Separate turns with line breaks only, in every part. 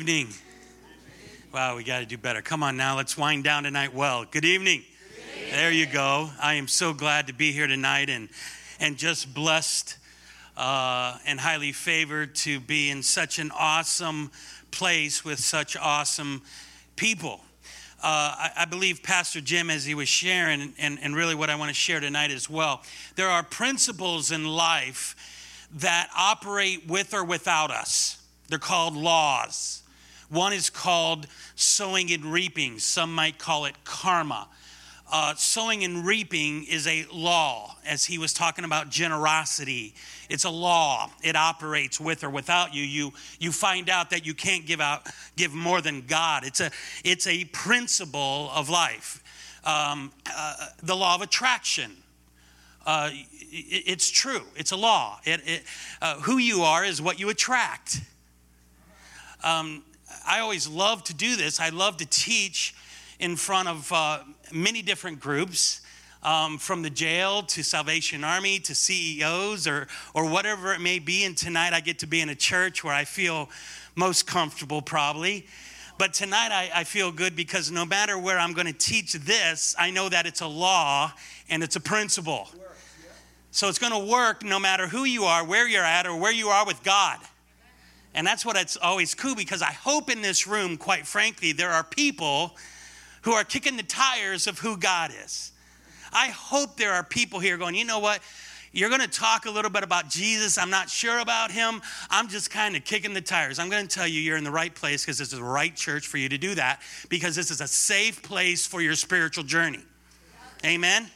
evening. Wow, we got to do better. Come on now, let's wind down tonight well. Good evening. There you go. I am so glad to be here tonight and, and just blessed uh, and highly favored to be in such an awesome place with such awesome people. Uh, I, I, believe Pastor Jim, as he was sharing, and, and really what I want to share tonight as well, there are principles in life that operate with or without us. They're called laws. One is called sowing and reaping, some might call it karma. Uh, sowing and reaping is a law, as he was talking about generosity. It's a law. It operates with or without you. You you find out that you can't give out give more than God. It's a it's a principle of life. Um, uh, the law of attraction. Uh, it, it's true. It's a law. It, it, uh, who you are is what you attract. Um, I always love to do this. I love to teach in front of uh, many different groups. Um, from the jail to Salvation Army to CEOs or, or whatever it may be. And tonight I get to be in a church where I feel most comfortable, probably. But tonight I, I feel good because no matter where I'm going to teach this, I know that it's a law and it's a principle. So it's going to work no matter who you are, where you're at, or where you are with God. And that's what it's always cool because I hope in this room, quite frankly, there are people who are kicking the tires of who God is. I hope there are people here going, you know what? You're going to talk a little bit about Jesus. I'm not sure about him. I'm just kind of kicking the tires. I'm going to tell you, you're in the right place because this is the right church for you to do that because this is a safe place for your spiritual journey. Amen?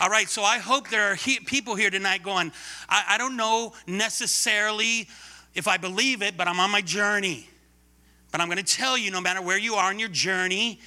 All right, so I hope there are he- people here tonight going, I, I don't know necessarily if I believe it, but I'm on my journey. But I'm going to tell you, no matter where you are in your journey,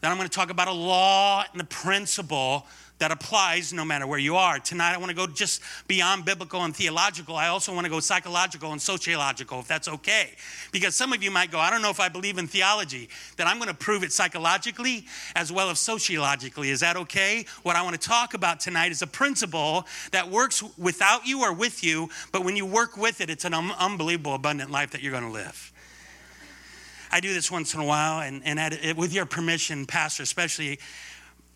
that I'm going to talk about a law and the principle that applies no matter where you are. Tonight, I want to go just beyond biblical and theological. I also want to go psychological and sociological, if that's okay. Because some of you might go, I don't know if I believe in theology, then I'm going to prove it psychologically as well as sociologically. Is that okay? What I want to talk about tonight is a principle that works without you or with you, but when you work with it, it's an un- unbelievable, abundant life that you're going to live. I do this once in a while, and, and at, with your permission, Pastor, especially,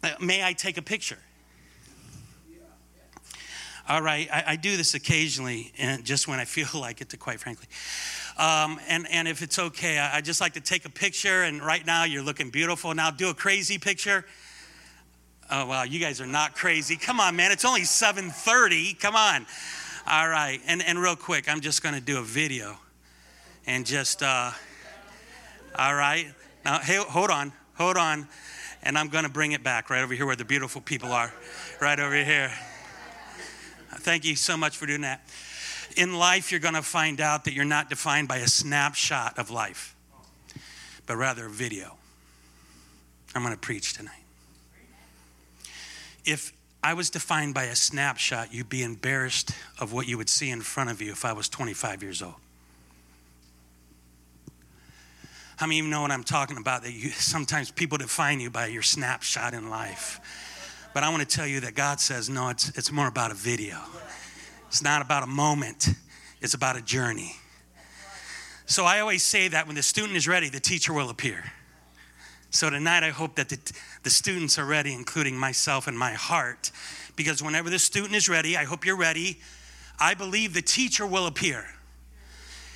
uh, may I take a picture? All right, I, I do this occasionally, and just when I feel like it, to quite frankly. Um, and, and if it's okay, I, I just like to take a picture. And right now, you're looking beautiful. Now, do a crazy picture. Oh wow, you guys are not crazy. Come on, man. It's only 7:30. Come on. All right, and and real quick, I'm just going to do a video, and just. Uh, all right. Now, hey, hold on, hold on, and I'm going to bring it back right over here where the beautiful people are, right over here. Thank you so much for doing that. In life, you're going to find out that you're not defined by a snapshot of life, but rather a video. I'm going to preach tonight. If I was defined by a snapshot, you'd be embarrassed of what you would see in front of you if I was 25 years old. How many of you know what I'm talking about? That you, sometimes people define you by your snapshot in life. But I want to tell you that God says, no, it's, it's more about a video. It's not about a moment, it's about a journey. So I always say that when the student is ready, the teacher will appear. So tonight, I hope that the, the students are ready, including myself and my heart, because whenever the student is ready, I hope you're ready. I believe the teacher will appear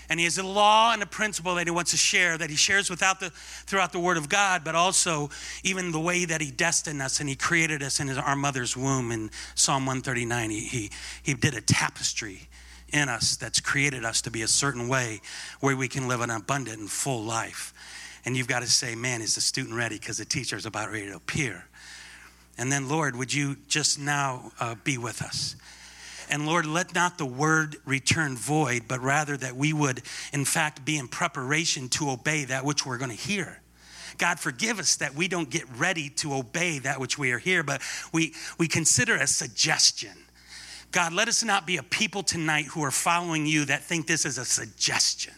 and he has a law and a principle that he wants to share that he shares without the, throughout the word of god but also even the way that he destined us and he created us in his, our mother's womb. In psalm 139 he, he, he did a tapestry in us that's created us to be a certain way where we can live an abundant and full life. And you've got to say man is the student ready? Because the teacher is about ready to appear. And then lord would you just now uh, be with us and Lord, let not the word return void, but rather that we would, in fact, be in preparation to obey that which we're going to hear. God, forgive us that we don't get ready to obey that which we are here, but we, we consider a suggestion. God, let us not be a people tonight who are following you that think this is a suggestion,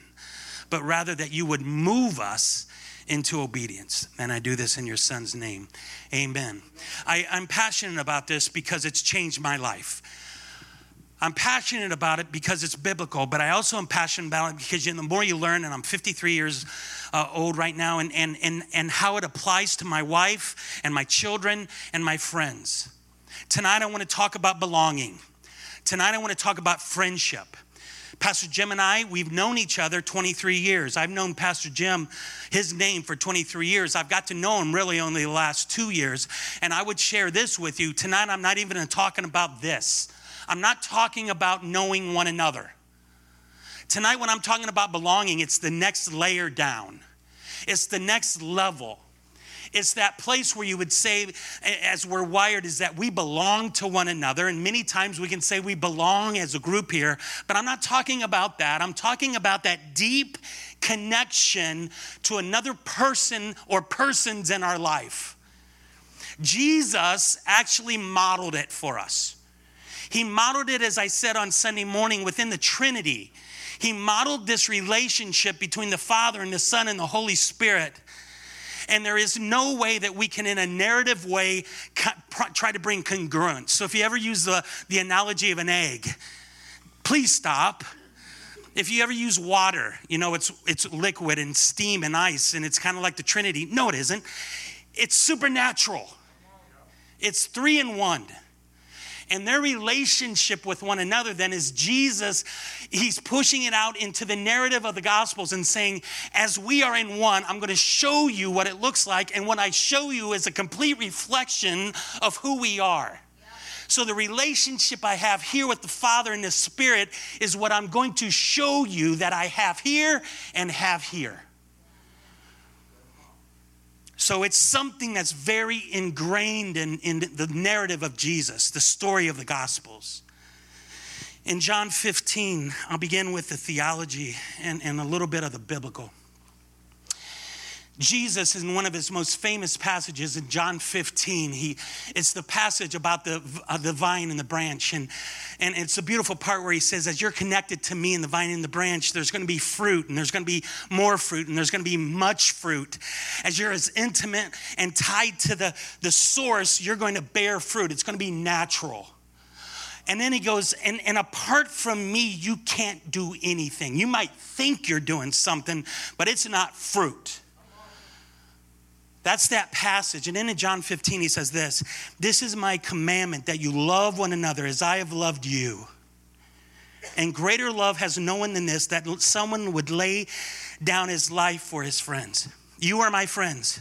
but rather that you would move us into obedience. And I do this in your son's name. Amen. I, I'm passionate about this because it's changed my life. I'm passionate about it because it's biblical, but I also am passionate about it because you know, the more you learn, and I'm 53 years uh, old right now, and, and, and, and how it applies to my wife and my children and my friends. Tonight, I want to talk about belonging. Tonight, I want to talk about friendship. Pastor Jim and I, we've known each other 23 years. I've known Pastor Jim, his name, for 23 years. I've got to know him really only the last two years. And I would share this with you. Tonight, I'm not even talking about this. I'm not talking about knowing one another. Tonight, when I'm talking about belonging, it's the next layer down, it's the next level. It's that place where you would say, as we're wired, is that we belong to one another. And many times we can say we belong as a group here, but I'm not talking about that. I'm talking about that deep connection to another person or persons in our life. Jesus actually modeled it for us. He modeled it, as I said on Sunday morning, within the Trinity. He modeled this relationship between the Father and the Son and the Holy Spirit. And there is no way that we can, in a narrative way, try to bring congruence. So if you ever use the, the analogy of an egg, please stop. If you ever use water, you know, it's, it's liquid and steam and ice, and it's kind of like the Trinity. No, it isn't. It's supernatural, it's three in one. And their relationship with one another then is Jesus, he's pushing it out into the narrative of the Gospels and saying, as we are in one, I'm going to show you what it looks like. And what I show you is a complete reflection of who we are. So, the relationship I have here with the Father and the Spirit is what I'm going to show you that I have here and have here. So it's something that's very ingrained in, in the narrative of Jesus, the story of the Gospels. In John 15, I'll begin with the theology and, and a little bit of the biblical. Jesus, in one of his most famous passages in John 15, he, it's the passage about the, uh, the vine and the branch. And, and it's a beautiful part where he says, As you're connected to me and the vine and the branch, there's going to be fruit, and there's going to be more fruit, and there's going to be much fruit. As you're as intimate and tied to the, the source, you're going to bear fruit. It's going to be natural. And then he goes, and, and apart from me, you can't do anything. You might think you're doing something, but it's not fruit. That's that passage. And then in John 15, he says this This is my commandment that you love one another as I have loved you. And greater love has no one than this that someone would lay down his life for his friends. You are my friends.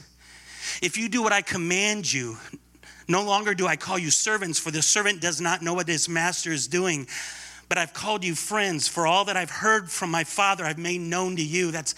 If you do what I command you, no longer do I call you servants, for the servant does not know what his master is doing. But I've called you friends, for all that I've heard from my Father, I've made known to you. That's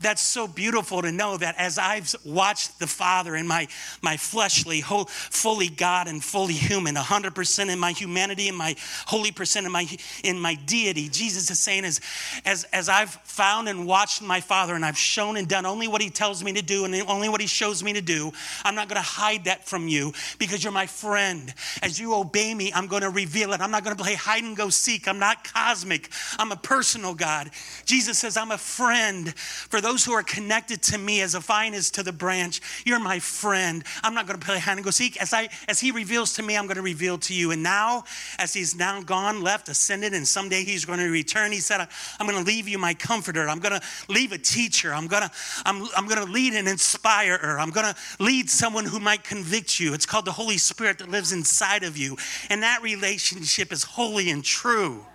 that's so beautiful to know that as I've watched the Father in my, my fleshly, whole, fully God and fully human, 100% in my humanity and my holy percent in my, in my deity, Jesus is saying, as, as, as I've found and watched my Father and I've shown and done only what He tells me to do and only what He shows me to do, I'm not going to hide that from you because you're my friend. As you obey me, I'm going to reveal it. I'm not going to play hide and go seek. I'm not cosmic, I'm a personal God. Jesus says, I'm a friend for those those who are connected to me as a vine is to the branch, you're my friend. I'm not going to play hide and go seek. As, I, as he reveals to me, I'm going to reveal to you. And now, as he's now gone, left, ascended, and someday he's going to return, he said, I'm going to leave you my comforter. I'm going to leave a teacher. I'm going to, I'm, I'm going to lead an inspirer. I'm going to lead someone who might convict you. It's called the Holy Spirit that lives inside of you. And that relationship is holy and true.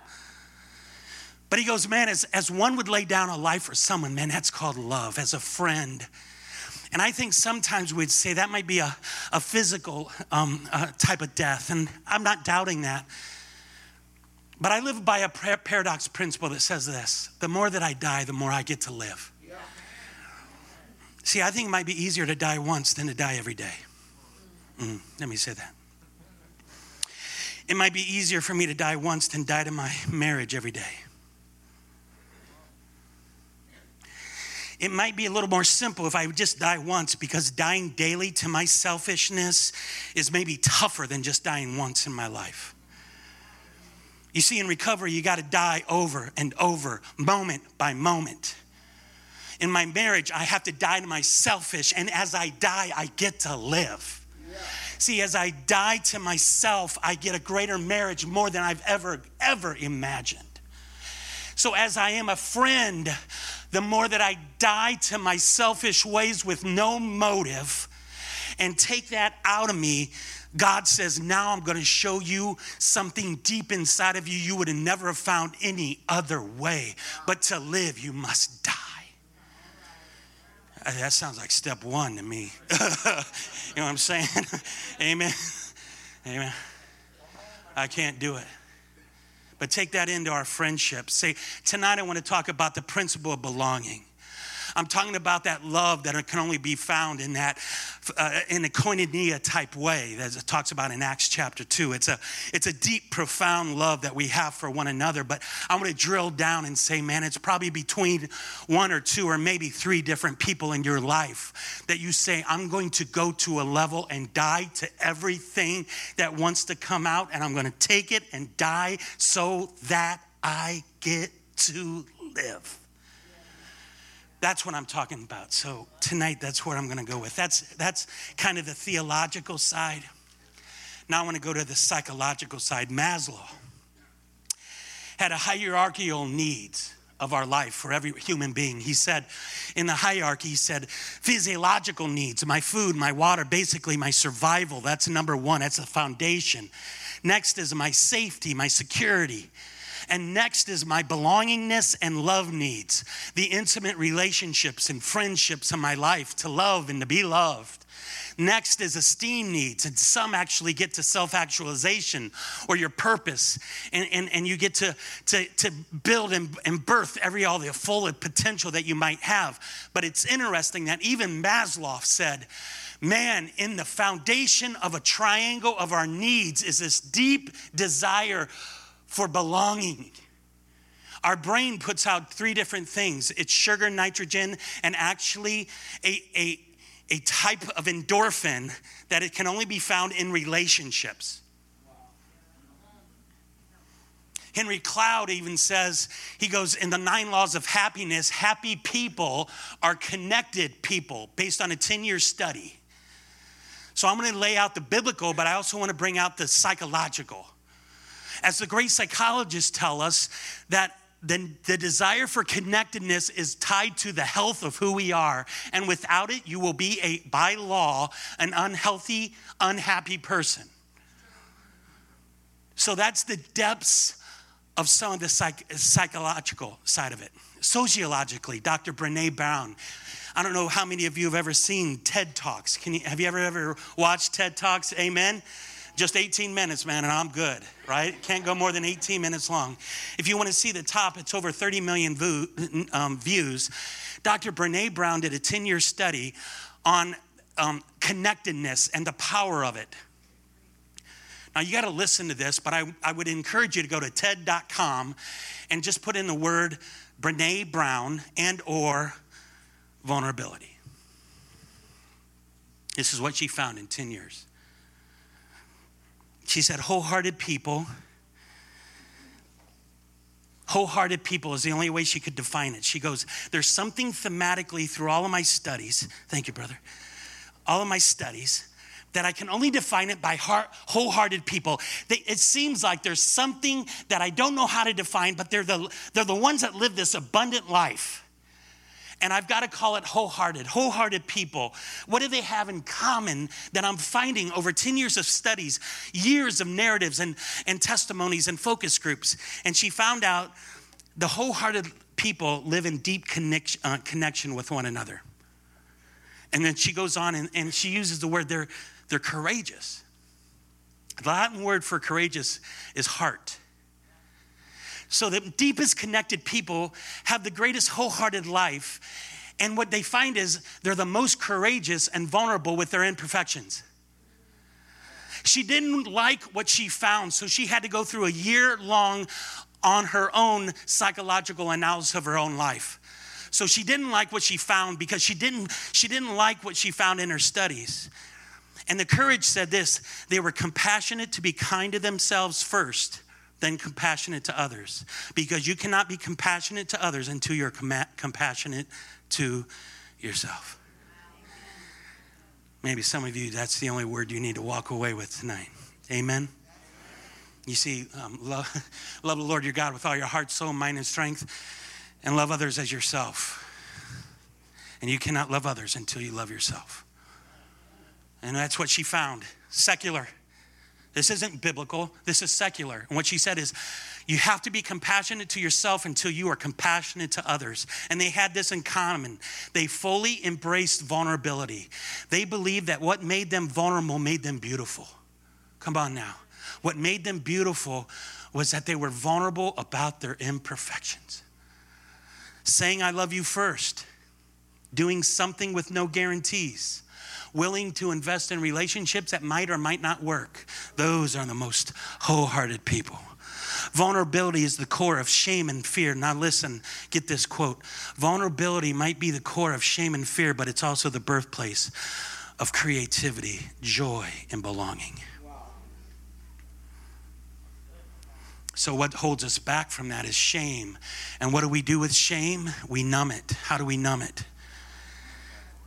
But he goes, man, as, as one would lay down a life for someone, man, that's called love, as a friend. And I think sometimes we'd say that might be a, a physical um, uh, type of death. And I'm not doubting that. But I live by a paradox principle that says this the more that I die, the more I get to live. Yeah. See, I think it might be easier to die once than to die every day. Mm, let me say that. It might be easier for me to die once than die to my marriage every day. It might be a little more simple if I would just die once because dying daily to my selfishness is maybe tougher than just dying once in my life. You see, in recovery, you got to die over and over, moment by moment. In my marriage, I have to die to my selfish, and as I die, I get to live. See, as I die to myself, I get a greater marriage more than I've ever, ever imagined. So, as I am a friend, the more that I die to my selfish ways with no motive and take that out of me, God says, Now I'm going to show you something deep inside of you you would have never have found any other way. But to live, you must die. Uh, that sounds like step one to me. you know what I'm saying? Amen. Amen. I can't do it. But take that into our friendship. Say, tonight I want to talk about the principle of belonging. I'm talking about that love that can only be found in that, uh, in a koinonia type way, that it talks about in Acts chapter 2. It's a, it's a deep, profound love that we have for one another. But I want to drill down and say, man, it's probably between one or two or maybe three different people in your life that you say, I'm going to go to a level and die to everything that wants to come out, and I'm going to take it and die so that I get to live. That's what I'm talking about. So tonight, that's where I'm going to go with. That's, that's kind of the theological side. Now I want to go to the psychological side. Maslow had a hierarchical needs of our life for every human being. He said, in the hierarchy, he said, physiological needs, my food, my water, basically my survival. That's number one, that's the foundation. Next is my safety, my security. And next is my belongingness and love needs, the intimate relationships and friendships in my life to love and to be loved. Next is esteem needs, and some actually get to self actualization or your purpose, and, and, and you get to, to, to build and, and birth every all the full potential that you might have. But it's interesting that even Maslow said, Man, in the foundation of a triangle of our needs is this deep desire for belonging. Our brain puts out three different things it's sugar, nitrogen, and actually a, a, a type of endorphin that it can only be found in relationships. Henry Cloud even says, he goes, in the nine laws of happiness, happy people are connected people based on a 10 year study. So I'm going to lay out the biblical, but I also want to bring out the psychological. As the great psychologists tell us, that the, the desire for connectedness is tied to the health of who we are. And without it, you will be a, by law, an unhealthy, unhappy person. So that's the depths of some of the psych, psychological side of it. Sociologically, Dr. Brene Brown. I don't know how many of you have ever seen TED Talks. Can you, have you ever ever watched TED Talks? Amen. Just 18 minutes, man, and I'm good, right? Can't go more than 18 minutes long. If you want to see the top, it's over 30 million um, views. Dr. Brene Brown did a 10 year study on um, connectedness and the power of it. Now, you got to listen to this, but I, I would encourage you to go to TED.com and just put in the word Brene Brown and or vulnerability. This is what she found in 10 years. She said, wholehearted people. Wholehearted people is the only way she could define it. She goes, There's something thematically through all of my studies, thank you, brother, all of my studies, that I can only define it by heart, wholehearted people. They, it seems like there's something that I don't know how to define, but they're the, they're the ones that live this abundant life and I've got to call it wholehearted, wholehearted people. What do they have in common that I'm finding over 10 years of studies, years of narratives and, and testimonies and focus groups? And she found out the wholehearted people live in deep connection, uh, connection with one another. And then she goes on and, and she uses the word they're, they're courageous. The Latin word for courageous is heart. So the deepest connected people have the greatest wholehearted life. And what they find is they're the most courageous and vulnerable with their imperfections. She didn't like what she found, so she had to go through a year long on her own psychological analysis of her own life. So she didn't like what she found because she didn't she didn't like what she found in her studies. And the courage said this, they were compassionate to be kind to themselves first then compassionate to others. Because you cannot be compassionate to others until you're com- compassionate to yourself. Maybe some of you, that's the only word you need to walk away with tonight. Amen. You see, um, love, love the Lord your God with all your heart, soul, mind, and strength, and love others as yourself. And you cannot love others until you love yourself. And that's what she found secular. This isn't biblical, this is secular. And what she said is, you have to be compassionate to yourself until you are compassionate to others. And they had this in common. They fully embraced vulnerability. They believed that what made them vulnerable made them beautiful. Come on now. What made them beautiful was that they were vulnerable about their imperfections. Saying, I love you first, doing something with no guarantees willing to invest in relationships that might or might not work. Those are the most wholehearted people. Vulnerability is the core of shame and fear. Now, listen, get this quote. Vulnerability might be the core of shame and fear, but it's also the birthplace of creativity, joy, and belonging. So, what holds us back from that is shame. And what do we do with shame? We numb it. How do we numb it?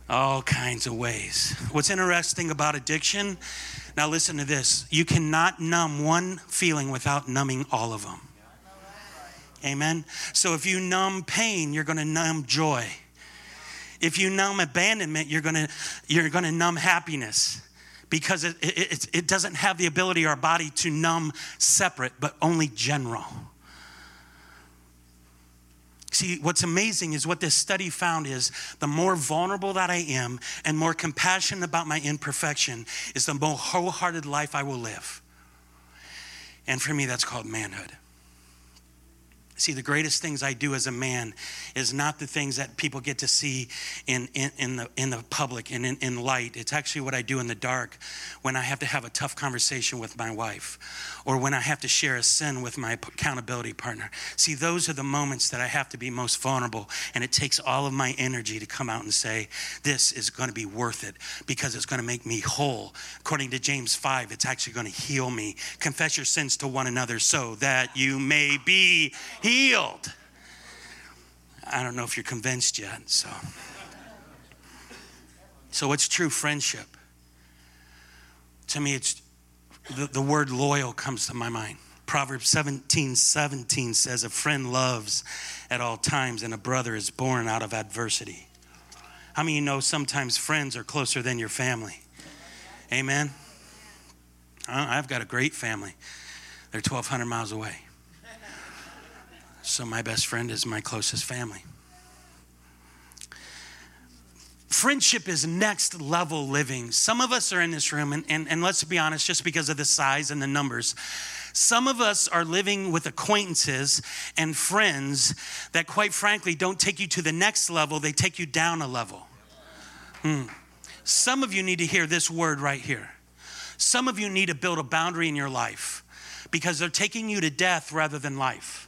All kinds of ways. What's interesting about addiction, now listen to this you cannot numb one feeling without numbing all of them. Amen. So if you numb pain, you're going to numb joy. If you numb abandonment, you're going to you're going to numb happiness because it, it, it doesn't have the ability our body to numb separate, but only general. See, what's amazing is what this study found is the more vulnerable that I am and more compassionate about my imperfection is the more wholehearted life I will live. And for me, that's called manhood. See, the greatest things I do as a man is not the things that people get to see in, in, in the, in the public and in, in light. It's actually what I do in the dark when I have to have a tough conversation with my wife or when I have to share a sin with my accountability partner. See, those are the moments that I have to be most vulnerable, and it takes all of my energy to come out and say, This is going to be worth it because it's going to make me whole. According to James 5, it's actually going to heal me. Confess your sins to one another so that you may be healed. I don't know if you're convinced yet, so. So, what's true friendship? To me, it's the, the word loyal comes to my mind. Proverbs 17 17 says, A friend loves at all times, and a brother is born out of adversity. How many you know sometimes friends are closer than your family? Amen. I've got a great family. They're 1,200 miles away. So my best friend is my closest family. Friendship is next level living. Some of us are in this room, and, and, and let's be honest, just because of the size and the numbers, some of us are living with acquaintances and friends that, quite frankly, don't take you to the next level, they take you down a level. Hmm. Some of you need to hear this word right here. Some of you need to build a boundary in your life because they're taking you to death rather than life.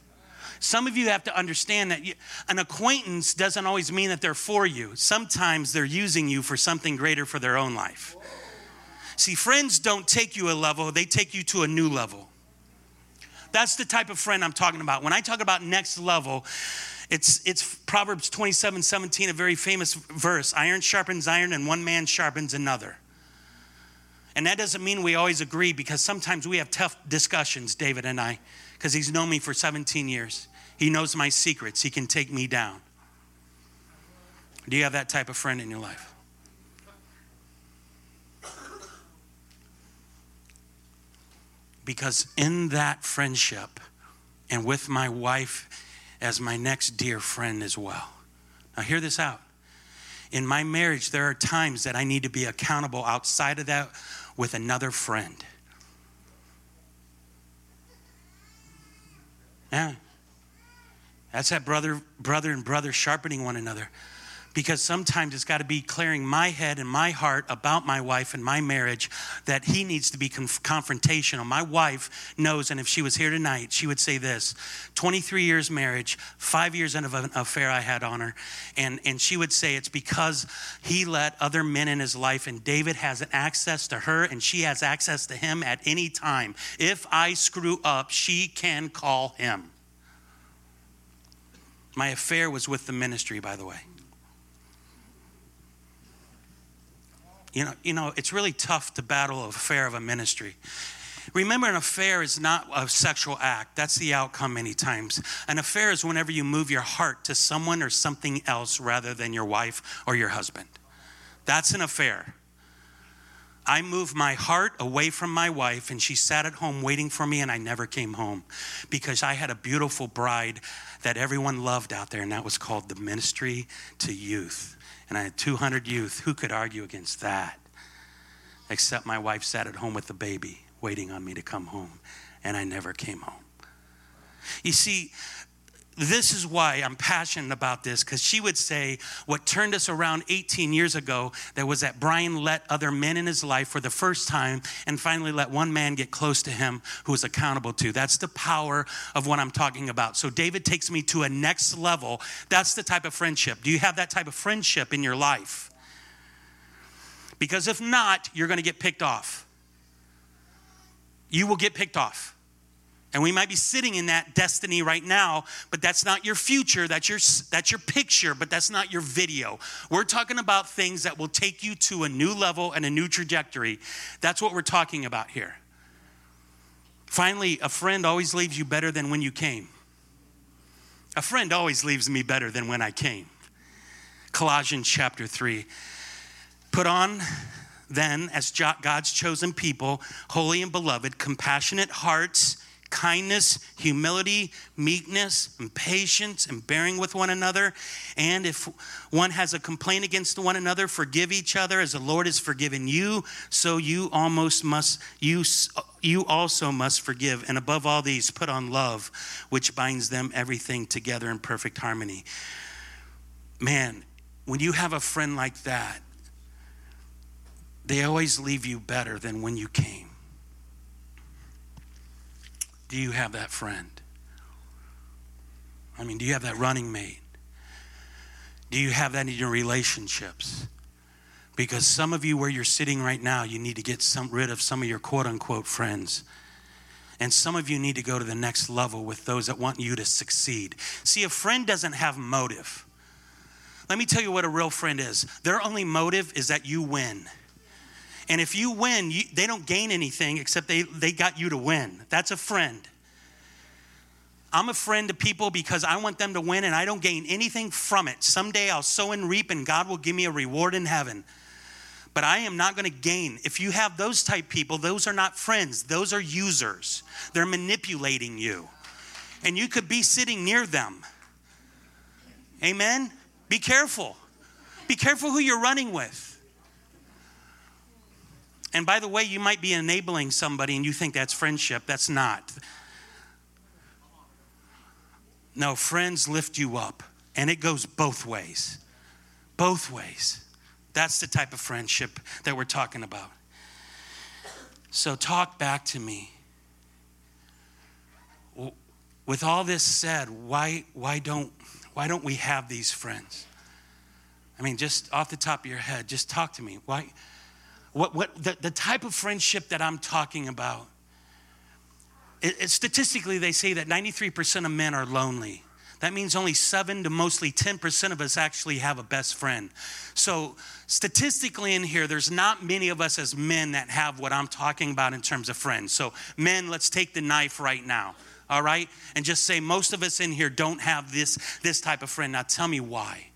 Some of you have to understand that you, an acquaintance doesn't always mean that they're for you. Sometimes they're using you for something greater for their own life. See, friends don't take you a level, they take you to a new level. That's the type of friend I'm talking about. When I talk about next level, it's, it's Proverbs 27 17, a very famous verse. Iron sharpens iron, and one man sharpens another. And that doesn't mean we always agree because sometimes we have tough discussions, David and I, because he's known me for 17 years. He knows my secrets. He can take me down. Do you have that type of friend in your life? Because in that friendship, and with my wife as my next dear friend as well. Now, hear this out. In my marriage, there are times that I need to be accountable outside of that with another friend. Yeah. That's that brother, brother and brother sharpening one another. Because sometimes it's got to be clearing my head and my heart about my wife and my marriage that he needs to be conf- confrontational. My wife knows, and if she was here tonight, she would say this 23 years marriage, five years of an affair I had on her. And, and she would say it's because he let other men in his life, and David has access to her, and she has access to him at any time. If I screw up, she can call him. My affair was with the ministry, by the way. You know, you know, it's really tough to battle an affair of a ministry. Remember, an affair is not a sexual act. That's the outcome many times. An affair is whenever you move your heart to someone or something else rather than your wife or your husband. That's an affair. I moved my heart away from my wife, and she sat at home waiting for me, and I never came home because I had a beautiful bride that everyone loved out there, and that was called the Ministry to Youth. And I had 200 youth. Who could argue against that? Except my wife sat at home with the baby, waiting on me to come home, and I never came home. You see, this is why I'm passionate about this because she would say what turned us around 18 years ago that was that Brian let other men in his life for the first time and finally let one man get close to him who was accountable to. That's the power of what I'm talking about. So David takes me to a next level. That's the type of friendship. Do you have that type of friendship in your life? Because if not, you're going to get picked off. You will get picked off. And we might be sitting in that destiny right now, but that's not your future. That's your, that's your picture, but that's not your video. We're talking about things that will take you to a new level and a new trajectory. That's what we're talking about here. Finally, a friend always leaves you better than when you came. A friend always leaves me better than when I came. Colossians chapter 3. Put on then, as God's chosen people, holy and beloved, compassionate hearts kindness, humility, meekness, and patience, and bearing with one another. And if one has a complaint against one another, forgive each other as the Lord has forgiven you, so you almost must you you also must forgive. And above all these, put on love, which binds them everything together in perfect harmony. Man, when you have a friend like that, they always leave you better than when you came. Do you have that friend? I mean, do you have that running mate? Do you have that in your relationships? Because some of you, where you're sitting right now, you need to get some, rid of some of your quote unquote friends. And some of you need to go to the next level with those that want you to succeed. See, a friend doesn't have motive. Let me tell you what a real friend is their only motive is that you win. And if you win, you, they don't gain anything except they, they got you to win. That's a friend. I'm a friend to people because I want them to win and I don't gain anything from it. Someday I'll sow and reap and God will give me a reward in heaven. But I am not going to gain. If you have those type people, those are not friends, those are users. They're manipulating you. And you could be sitting near them. Amen? Be careful. Be careful who you're running with. And by the way, you might be enabling somebody and you think that's friendship. That's not. No, friends lift you up, and it goes both ways. Both ways. That's the type of friendship that we're talking about. So, talk back to me. With all this said, why, why, don't, why don't we have these friends? I mean, just off the top of your head, just talk to me. Why? What, what, the, the type of friendship that I'm talking about, it, it, statistically, they say that 93% of men are lonely. That means only 7 to mostly 10% of us actually have a best friend. So, statistically, in here, there's not many of us as men that have what I'm talking about in terms of friends. So, men, let's take the knife right now, all right? And just say, most of us in here don't have this, this type of friend. Now, tell me why.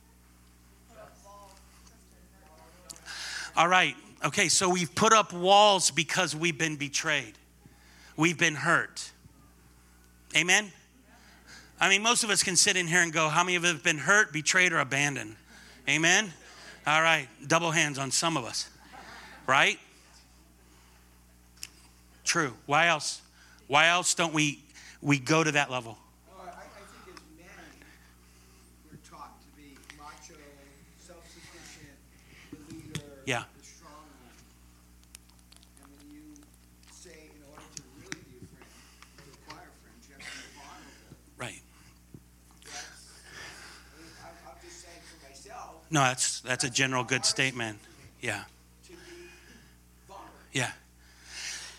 All right, Okay, so we've put up walls because we've been betrayed, we've been hurt. Amen? I mean, most of us can sit in here and go, How many of us have been hurt, betrayed, or abandoned? Amen? All right, double hands on some of us, right? True. Why else? Why else don't we we go to that level? Yeah. No, that's that's a general good statement. Yeah. Yeah.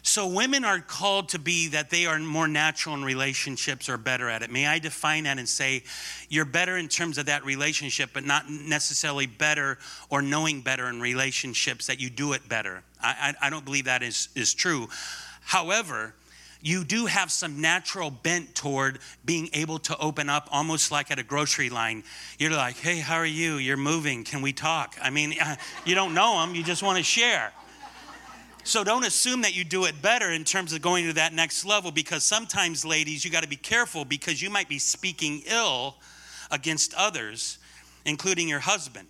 So, women are called to be that they are more natural in relationships or better at it. May I define that and say you're better in terms of that relationship, but not necessarily better or knowing better in relationships that you do it better? I, I, I don't believe that is, is true. However, you do have some natural bent toward being able to open up almost like at a grocery line. You're like, hey, how are you? You're moving. Can we talk? I mean, you don't know them, you just want to share. So don't assume that you do it better in terms of going to that next level because sometimes, ladies, you got to be careful because you might be speaking ill against others, including your husband.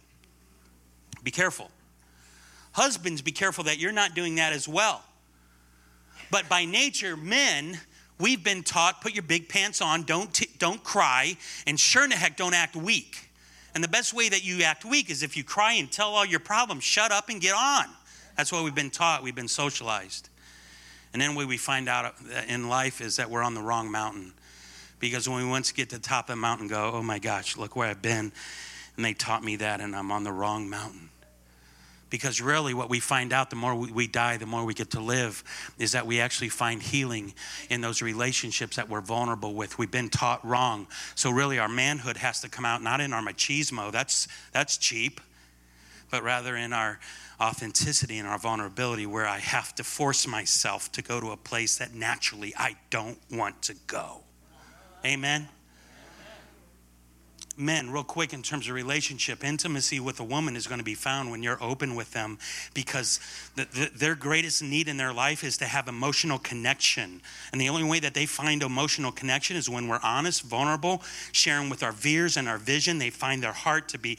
Be careful. Husbands, be careful that you're not doing that as well. But by nature, men, we've been taught put your big pants on, don't, t- don't cry, and sure in the heck, don't act weak. And the best way that you act weak is if you cry and tell all your problems, shut up and get on. That's what we've been taught, we've been socialized. And then what we find out uh, in life is that we're on the wrong mountain. Because when we once get to the top of the mountain, go, oh my gosh, look where I've been. And they taught me that, and I'm on the wrong mountain. Because really, what we find out the more we die, the more we get to live, is that we actually find healing in those relationships that we're vulnerable with. We've been taught wrong. So, really, our manhood has to come out not in our machismo, that's, that's cheap, but rather in our authenticity and our vulnerability, where I have to force myself to go to a place that naturally I don't want to go. Amen men, real quick, in terms of relationship, intimacy with a woman is going to be found when you're open with them because the, the, their greatest need in their life is to have emotional connection. And the only way that they find emotional connection is when we're honest, vulnerable, sharing with our fears and our vision. They find their heart to be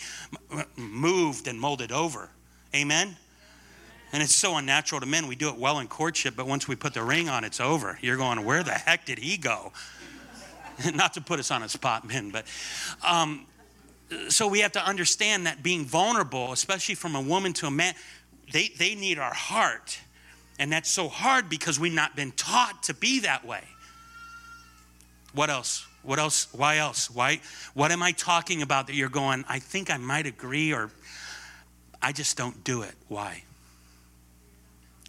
moved and molded over. Amen? And it's so unnatural to men. We do it well in courtship, but once we put the ring on, it's over. You're going, where the heck did he go? Not to put us on a spot, men, but um, so we have to understand that being vulnerable, especially from a woman to a man, they, they need our heart. And that's so hard because we've not been taught to be that way. What else? What else? Why else? Why? What am I talking about that you're going, I think I might agree, or I just don't do it? Why?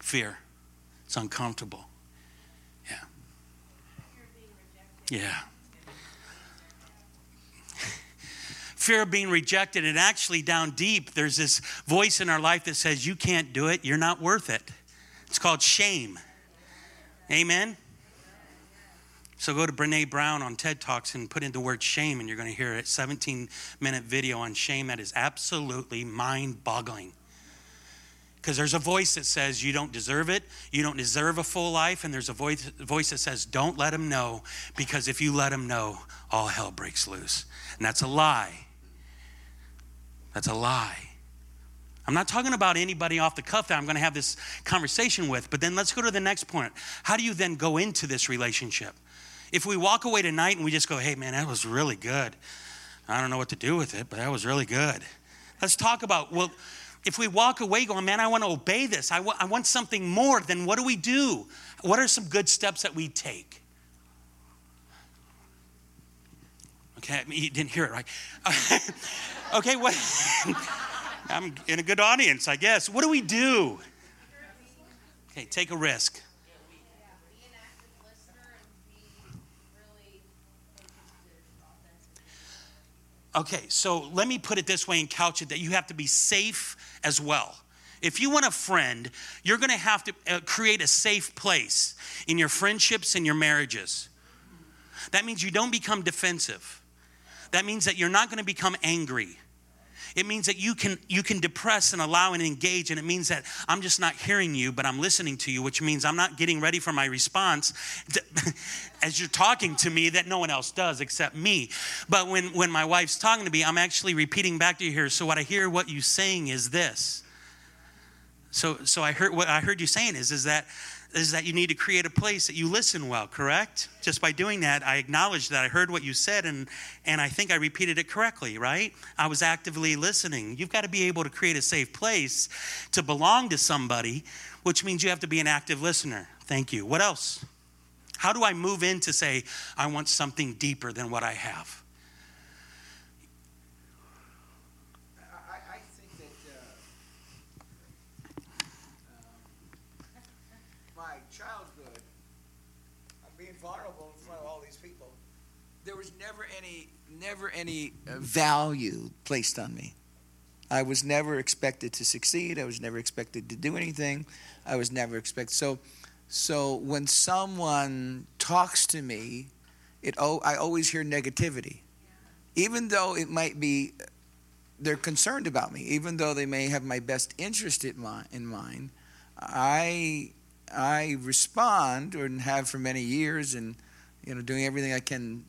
Fear. It's uncomfortable. Yeah. Yeah. Fear of being rejected. And actually, down deep, there's this voice in our life that says, You can't do it. You're not worth it. It's called shame. Amen? So go to Brene Brown on TED Talks and put in the word shame, and you're going to hear a 17 minute video on shame that is absolutely mind boggling. Because there's a voice that says you don't deserve it, you don't deserve a full life, and there's a voice, voice that says don't let him know, because if you let him know, all hell breaks loose. And that's a lie. That's a lie. I'm not talking about anybody off the cuff that I'm going to have this conversation with, but then let's go to the next point. How do you then go into this relationship? If we walk away tonight and we just go, hey, man, that was really good. I don't know what to do with it, but that was really good. Let's talk about, well, if we walk away going, man, I want to obey this, I, I want something more, then what do we do? What are some good steps that we take? Okay, you didn't hear it right. okay, what? I'm in a good audience, I guess. What do we do? Okay, take a risk. Okay, so let me put it this way and couch it that you have to be safe as well. If you want a friend, you're going to have to uh, create a safe place in your friendships and your marriages. That means you don't become defensive that means that you're not going to become angry. It means that you can you can depress and allow and engage, and it means that I'm just not hearing you, but I'm listening to you, which means I'm not getting ready for my response to, as you're talking to me that no one else does except me. But when when my wife's talking to me, I'm actually repeating back to you here. So what I hear what you saying is this. So so I heard what I heard you saying is is that is that you need to create a place that you listen well, correct? Just by doing that, I acknowledge that I heard what you said and, and I think I repeated it correctly, right? I was actively listening. You've got to be able to create a safe place to belong to somebody, which means you have to be an active listener. Thank you. What else? How do I move in to say, I want something deeper than what I have?
child's these people, there was never any never any uh, value placed on me. I was never expected to succeed. I was never expected to do anything. I was never expected. So, so when someone talks to me, it oh, I always hear negativity, even though it might be they're concerned about me, even though they may have my best interest in mind. In mind I I respond and have for many years, and you know, doing everything I can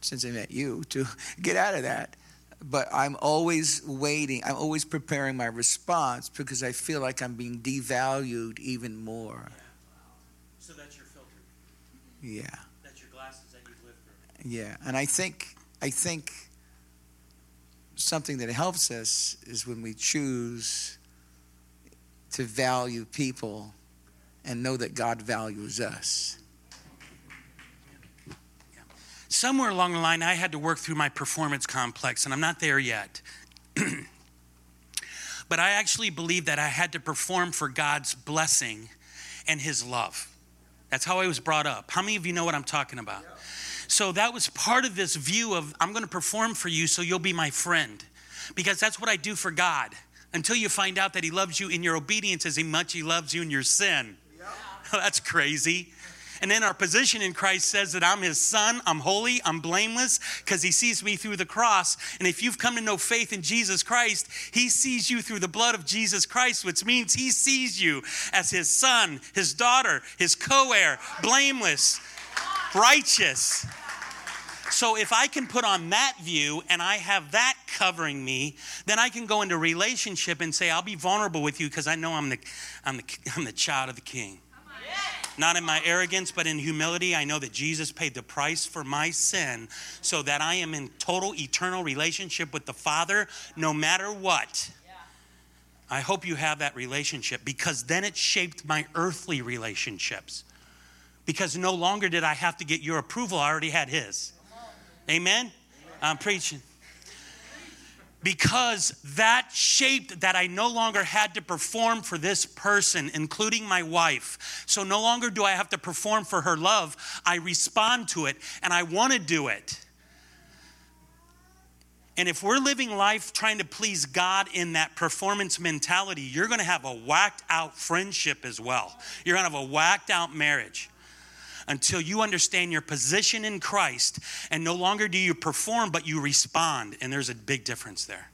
since I met you to get out of that. But I'm always waiting. I'm always preparing my response because I feel like I'm being devalued even more. Yeah.
So that's your filter.
Yeah.
That's your glasses that you've lived through.
Yeah, and I think I think something that helps us is when we choose to value people and know that God values us.
Somewhere along the line, I had to work through my performance complex, and I'm not there yet. but I actually believe that I had to perform for God's blessing and His love. That's how I was brought up. How many of you know what I'm talking about? So that was part of this view of I'm going to perform for you so you'll be my friend. Because that's what I do for God until you find out that He loves you in your obedience as much He loves you in your sin. That's crazy. And then our position in Christ says that I'm his son, I'm holy, I'm blameless because he sees me through the cross. And if you've come to know faith in Jesus Christ, he sees you through the blood of Jesus Christ, which means he sees you as his son, his daughter, his co heir, blameless, righteous. So if I can put on that view and I have that covering me, then I can go into relationship and say, I'll be vulnerable with you because I know I'm the, I'm, the, I'm the child of the king. Not in my arrogance, but in humility. I know that Jesus paid the price for my sin so that I am in total eternal relationship with the Father no matter what. I hope you have that relationship because then it shaped my earthly relationships. Because no longer did I have to get your approval, I already had His. Amen? I'm preaching because that shaped that I no longer had to perform for this person, including my wife. So no longer do I have to perform for her love. I respond to it and I want to do it. And if we're living life trying to please God in that performance mentality, you're going to have a whacked out friendship as well. You're going to have a whacked out marriage until you understand your position in Christ and no longer do you perform, but you respond. And there's a big difference there.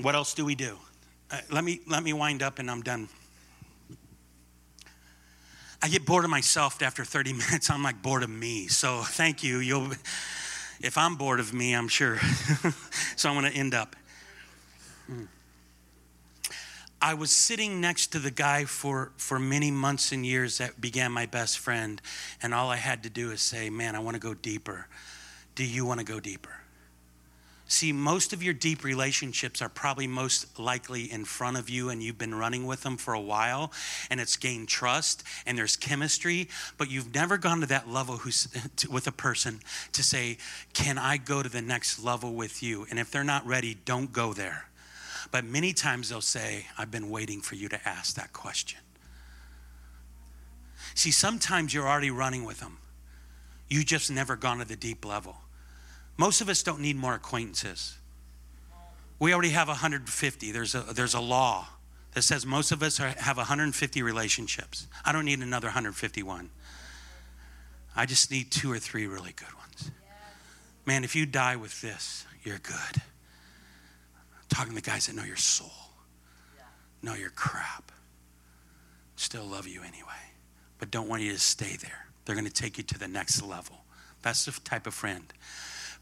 What else do we do? Uh, let me let me wind up and I'm done. I get bored of myself after 30 minutes. I'm like bored of me. So thank you. You'll if I'm bored of me, I'm sure. so I'm going to end up. Mm. I was sitting next to the guy for, for many months and years that began my best friend, and all I had to do is say, Man, I want to go deeper. Do you want to go deeper? See, most of your deep relationships are probably most likely in front of you, and you've been running with them for a while, and it's gained trust, and there's chemistry, but you've never gone to that level who's, with a person to say, Can I go to the next level with you? And if they're not ready, don't go there but many times they'll say, I've been waiting for you to ask that question. See, sometimes you're already running with them. You just never gone to the deep level. Most of us don't need more acquaintances. We already have 150. There's a, there's a law that says most of us are, have 150 relationships. I don't need another 151. I just need two or three really good ones. Man, if you die with this, you're good talking to guys that know your soul, know your crap, still love you anyway, but don't want you to stay there. They're going to take you to the next level. That's the type of friend.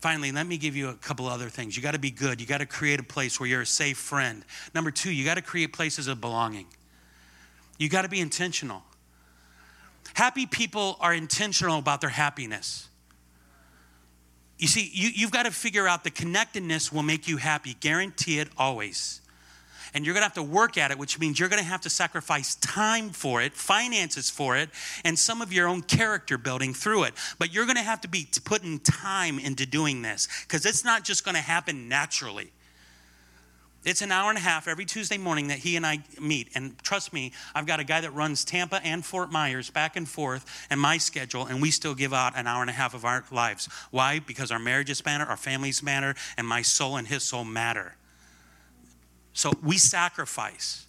Finally, let me give you a couple other things. You got to be good. You got to create a place where you're a safe friend. Number two, you got to create places of belonging. You got to be intentional. Happy people are intentional about their happiness. You see, you, you've got to figure out the connectedness will make you happy. Guarantee it always. And you're going to have to work at it, which means you're going to have to sacrifice time for it, finances for it, and some of your own character building through it. But you're going to have to be putting time into doing this because it's not just going to happen naturally. It's an hour and a half every Tuesday morning that he and I meet. And trust me, I've got a guy that runs Tampa and Fort Myers back and forth and my schedule, and we still give out an hour and a half of our lives. Why? Because our marriages matter, our families matter, and my soul and his soul matter. So we sacrifice.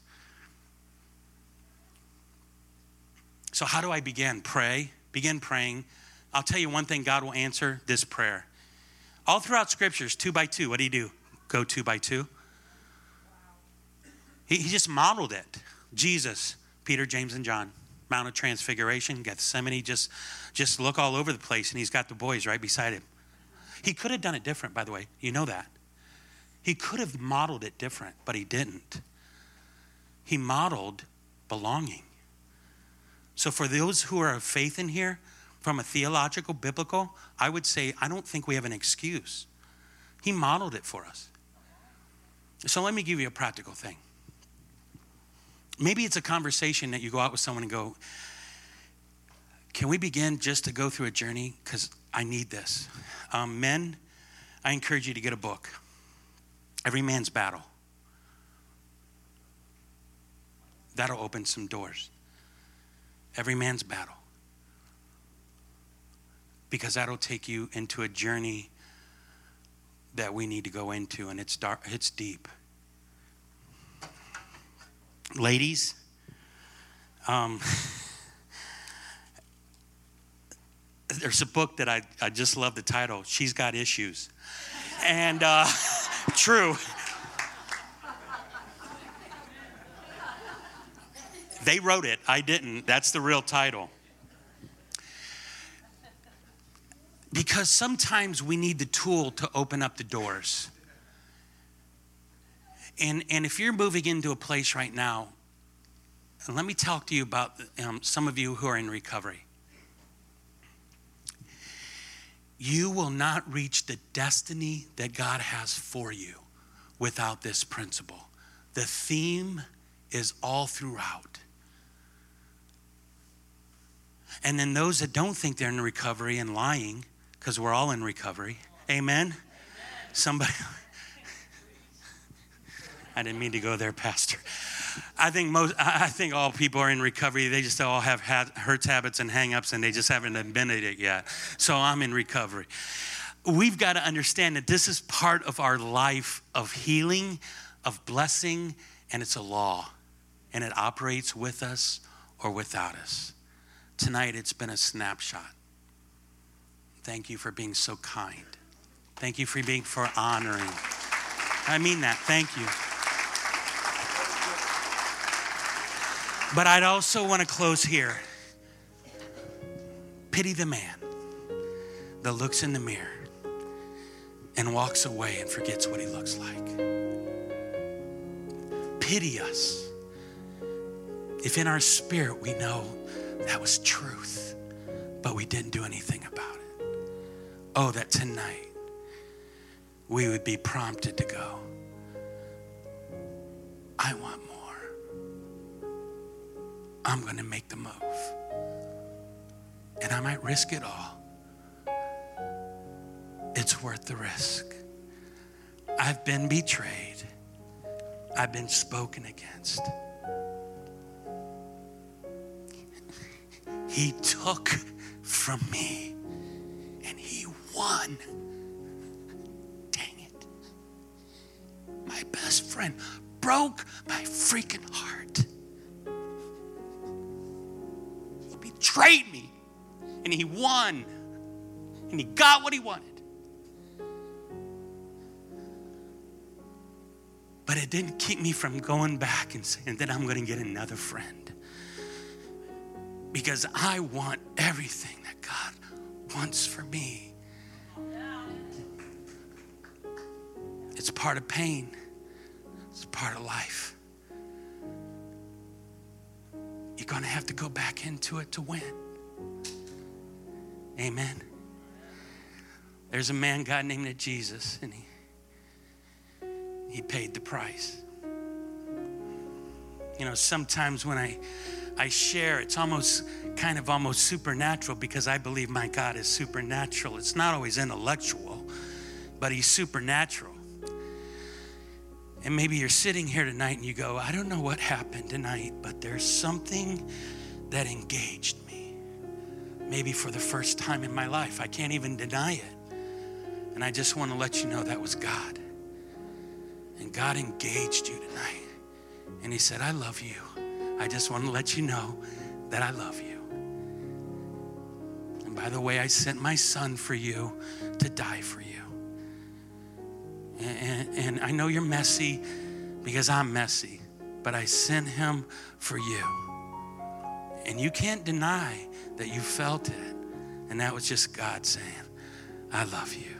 So, how do I begin? Pray. Begin praying. I'll tell you one thing God will answer this prayer. All throughout scriptures, two by two, what do you do? Go two by two. He, he just modeled it. Jesus, Peter, James, and John. Mount of Transfiguration, Gethsemane, just, just look all over the place, and he's got the boys right beside him. He could have done it different, by the way. You know that. He could have modeled it different, but he didn't. He modeled belonging. So, for those who are of faith in here, from a theological, biblical, I would say, I don't think we have an excuse. He modeled it for us. So, let me give you a practical thing. Maybe it's a conversation that you go out with someone and go, Can we begin just to go through a journey? Because I need this. Um, men, I encourage you to get a book Every Man's Battle. That'll open some doors. Every man's battle. Because that'll take you into a journey that we need to go into, and it's dark, it's deep ladies, um, there's a book that I, I just love the title She's Got Issues. And uh, true. They wrote it, I didn't. That's the real title. Because sometimes we need the tool to open up the doors. And, and if you're moving into a place right now, let me talk to you about um, some of you who are in recovery. You will not reach the destiny that God has for you without this principle. The theme is all throughout. And then those that don't think they're in recovery and lying, because we're all in recovery. Amen? Amen. Somebody. I didn't mean to go there, Pastor. I think most, I think all people are in recovery. They just all have hurts, habits, and hangups, and they just haven't admitted it yet. So I'm in recovery. We've got to understand that this is part of our life of healing, of blessing, and it's a law, and it operates with us or without us. Tonight, it's been a snapshot. Thank you for being so kind. Thank you for being for honoring. I mean that. Thank you. But I'd also want to close here. Pity the man that looks in the mirror and walks away and forgets what he looks like. Pity us if in our spirit we know that was truth, but we didn't do anything about it. Oh, that tonight we would be prompted to go. I want I'm going to make the move. And I might risk it all. It's worth the risk. I've been betrayed. I've been spoken against. He took from me and he won. Dang it. My best friend broke my freaking heart. Betrayed me. And he won. And he got what he wanted. But it didn't keep me from going back and saying that I'm going to get another friend. Because I want everything that God wants for me. It's part of pain, it's part of life. You're going to have to go back into it to win. Amen. There's a man God named it Jesus, and he he paid the price. You know, sometimes when I I share, it's almost kind of almost supernatural because I believe my God is supernatural. It's not always intellectual, but he's supernatural. And maybe you're sitting here tonight and you go, I don't know what happened tonight, but there's something that engaged me. Maybe for the first time in my life. I can't even deny it. And I just want to let you know that was God. And God engaged you tonight. And He said, I love you. I just want to let you know that I love you. And by the way, I sent my son for you to die for you. And, and, I know you're messy because I'm messy, but I sent him for you. And you can't deny that you felt it. And that was just God saying, I love you.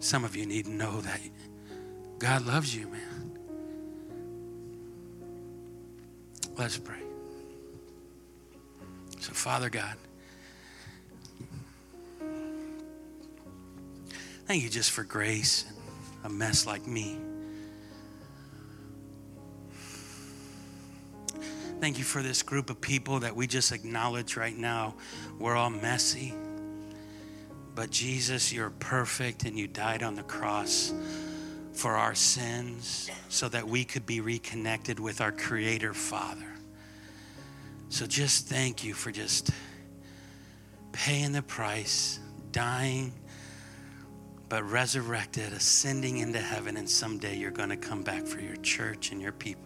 Some of you need to know that God loves you, man. Let's pray. So, Father God, thank you just for grace and a mess like me. Thank you for this group of people that we just acknowledge right now. We're all messy. But Jesus, you're perfect and you died on the cross for our sins so that we could be reconnected with our Creator Father. So just thank you for just paying the price, dying, but resurrected, ascending into heaven, and someday you're going to come back for your church and your people.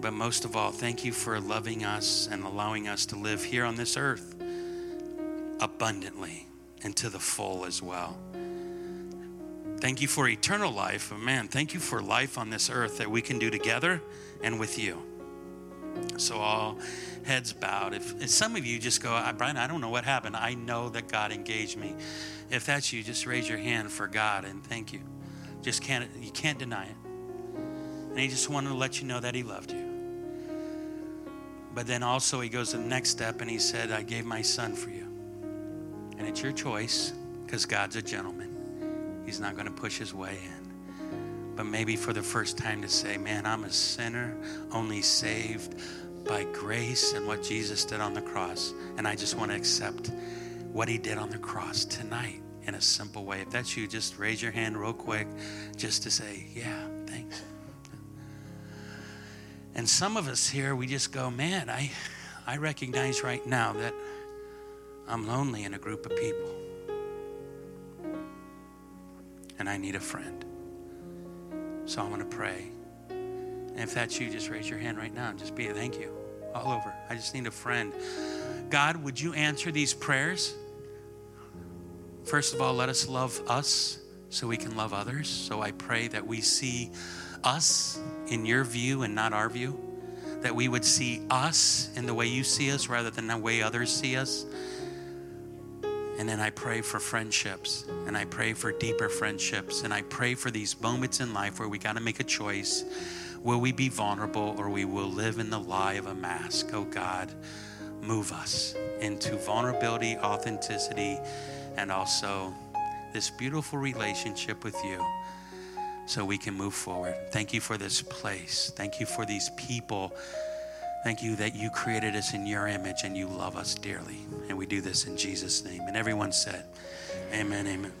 But most of all, thank you for loving us and allowing us to live here on this earth abundantly and to the full as well. Thank you for eternal life. Man, thank you for life on this earth that we can do together and with you. So, all heads bowed. If, if some of you just go, ah, Brian, I don't know what happened. I know that God engaged me. If that's you, just raise your hand for God and thank you. Just can't, you can't deny it. And He just wanted to let you know that He loved you. But then also, He goes to the next step and He said, I gave my son for you. And it's your choice because God's a gentleman. He's not going to push his way in. But maybe for the first time to say, man, I'm a sinner, only saved by grace and what Jesus did on the cross. And I just want to accept what he did on the cross tonight in a simple way. If that's you, just raise your hand real quick just to say, yeah, thanks. And some of us here, we just go, man, I, I recognize right now that I'm lonely in a group of people and I need a friend. So I'm going to pray. And if that's you, just raise your hand right now and just be a thank you all over. I just need a friend. God, would you answer these prayers? First of all, let us love us so we can love others. So I pray that we see us in your view and not our view. That we would see us in the way you see us rather than the way others see us. And then I pray for friendships and I pray for deeper friendships and I pray for these moments in life where we got to make a choice. Will we be vulnerable or we will live in the lie of a mask? Oh God, move us into vulnerability, authenticity, and also this beautiful relationship with you so we can move forward. Thank you for this place. Thank you for these people Thank you that you created us in your image and you love us dearly. And we do this in Jesus' name. And everyone said, Amen, amen.